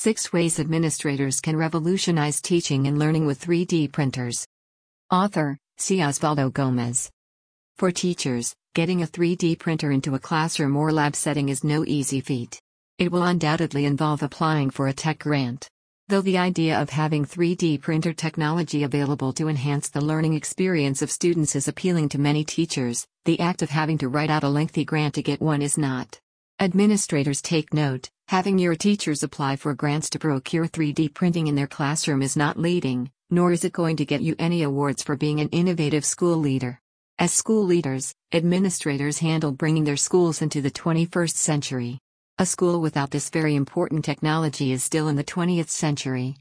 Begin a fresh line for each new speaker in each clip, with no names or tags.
6 Ways Administrators Can Revolutionize Teaching and Learning with 3D Printers. Author, C. Osvaldo Gomez. For teachers, getting a 3D printer into a classroom or lab setting is no easy feat. It will undoubtedly involve applying for a tech grant. Though the idea of having 3D printer technology available to enhance the learning experience of students is appealing to many teachers, the act of having to write out a lengthy grant to get one is not. Administrators take note, having your teachers apply for grants to procure 3D printing in their classroom is not leading, nor is it going to get you any awards for being an innovative school leader. As school leaders, administrators handle bringing their schools into the 21st century. A school without this very important technology is still in the 20th century.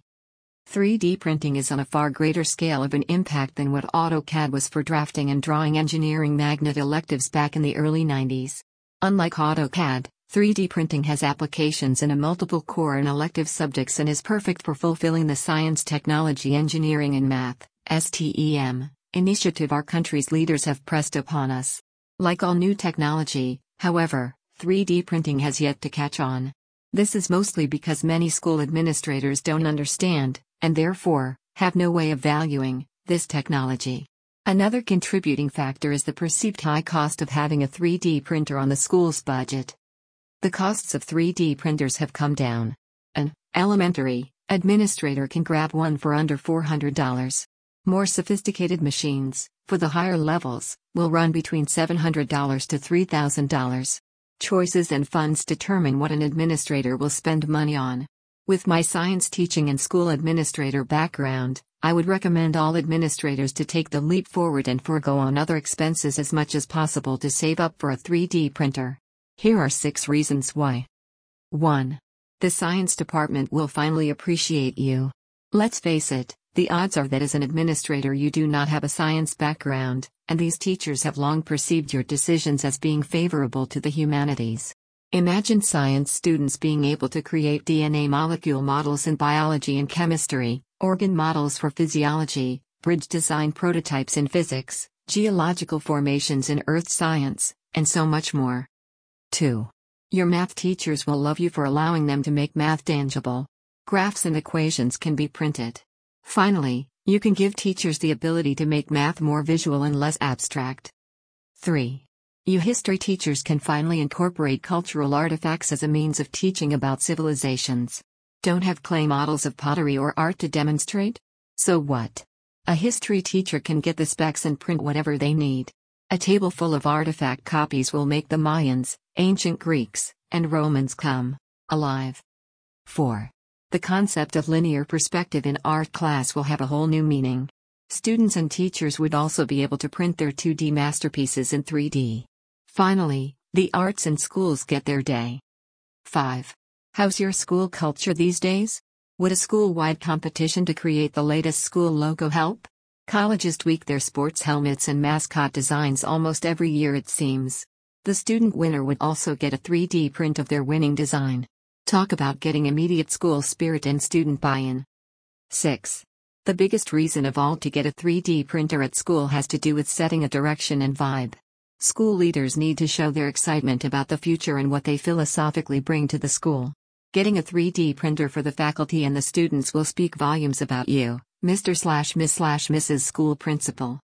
3D printing is on a far greater scale of an impact than what AutoCAD was for drafting and drawing engineering magnet electives back in the early 90s. Unlike AutoCAD, 3D printing has applications in a multiple core and elective subjects and is perfect for fulfilling the science, technology, engineering, and math STEM initiative our country's leaders have pressed upon us. Like all new technology, however, 3D printing has yet to catch on. This is mostly because many school administrators don't understand, and therefore, have no way of valuing, this technology. Another contributing factor is the perceived high cost of having a 3D printer on the school's budget. The costs of 3D printers have come down. An elementary administrator can grab one for under $400. More sophisticated machines, for the higher levels, will run between $700 to $3,000. Choices and funds determine what an administrator will spend money on. With my science teaching and school administrator background, I would recommend all administrators to take the leap forward and forego on other expenses as much as possible to save up for a 3D printer. Here are six reasons why. 1. The science department will finally appreciate you. Let's face it, the odds are that as an administrator you do not have a science background, and these teachers have long perceived your decisions as being favorable to the humanities. Imagine science students being able to create DNA molecule models in biology and chemistry, organ models for physiology, bridge design prototypes in physics, geological formations in earth science, and so much more. 2. Your math teachers will love you for allowing them to make math tangible. Graphs and equations can be printed. Finally, you can give teachers the ability to make math more visual and less abstract. 3. You history teachers can finally incorporate cultural artifacts as a means of teaching about civilizations. Don't have clay models of pottery or art to demonstrate? So what? A history teacher can get the specs and print whatever they need. A table full of artifact copies will make the Mayans, ancient Greeks, and Romans come alive. 4. The concept of linear perspective in art class will have a whole new meaning. Students and teachers would also be able to print their 2D masterpieces in 3D. Finally, the arts and schools get their day. 5. How's your school culture these days? Would a school wide competition to create the latest school logo help? Colleges tweak their sports helmets and mascot designs almost every year, it seems. The student winner would also get a 3D print of their winning design. Talk about getting immediate school spirit and student buy in. 6. The biggest reason of all to get a 3D printer at school has to do with setting a direction and vibe. School leaders need to show their excitement about the future and what they philosophically bring to the school. Getting a 3D printer for the faculty and the students will speak volumes about you, Mr. slash Miss slash Mrs. School Principal.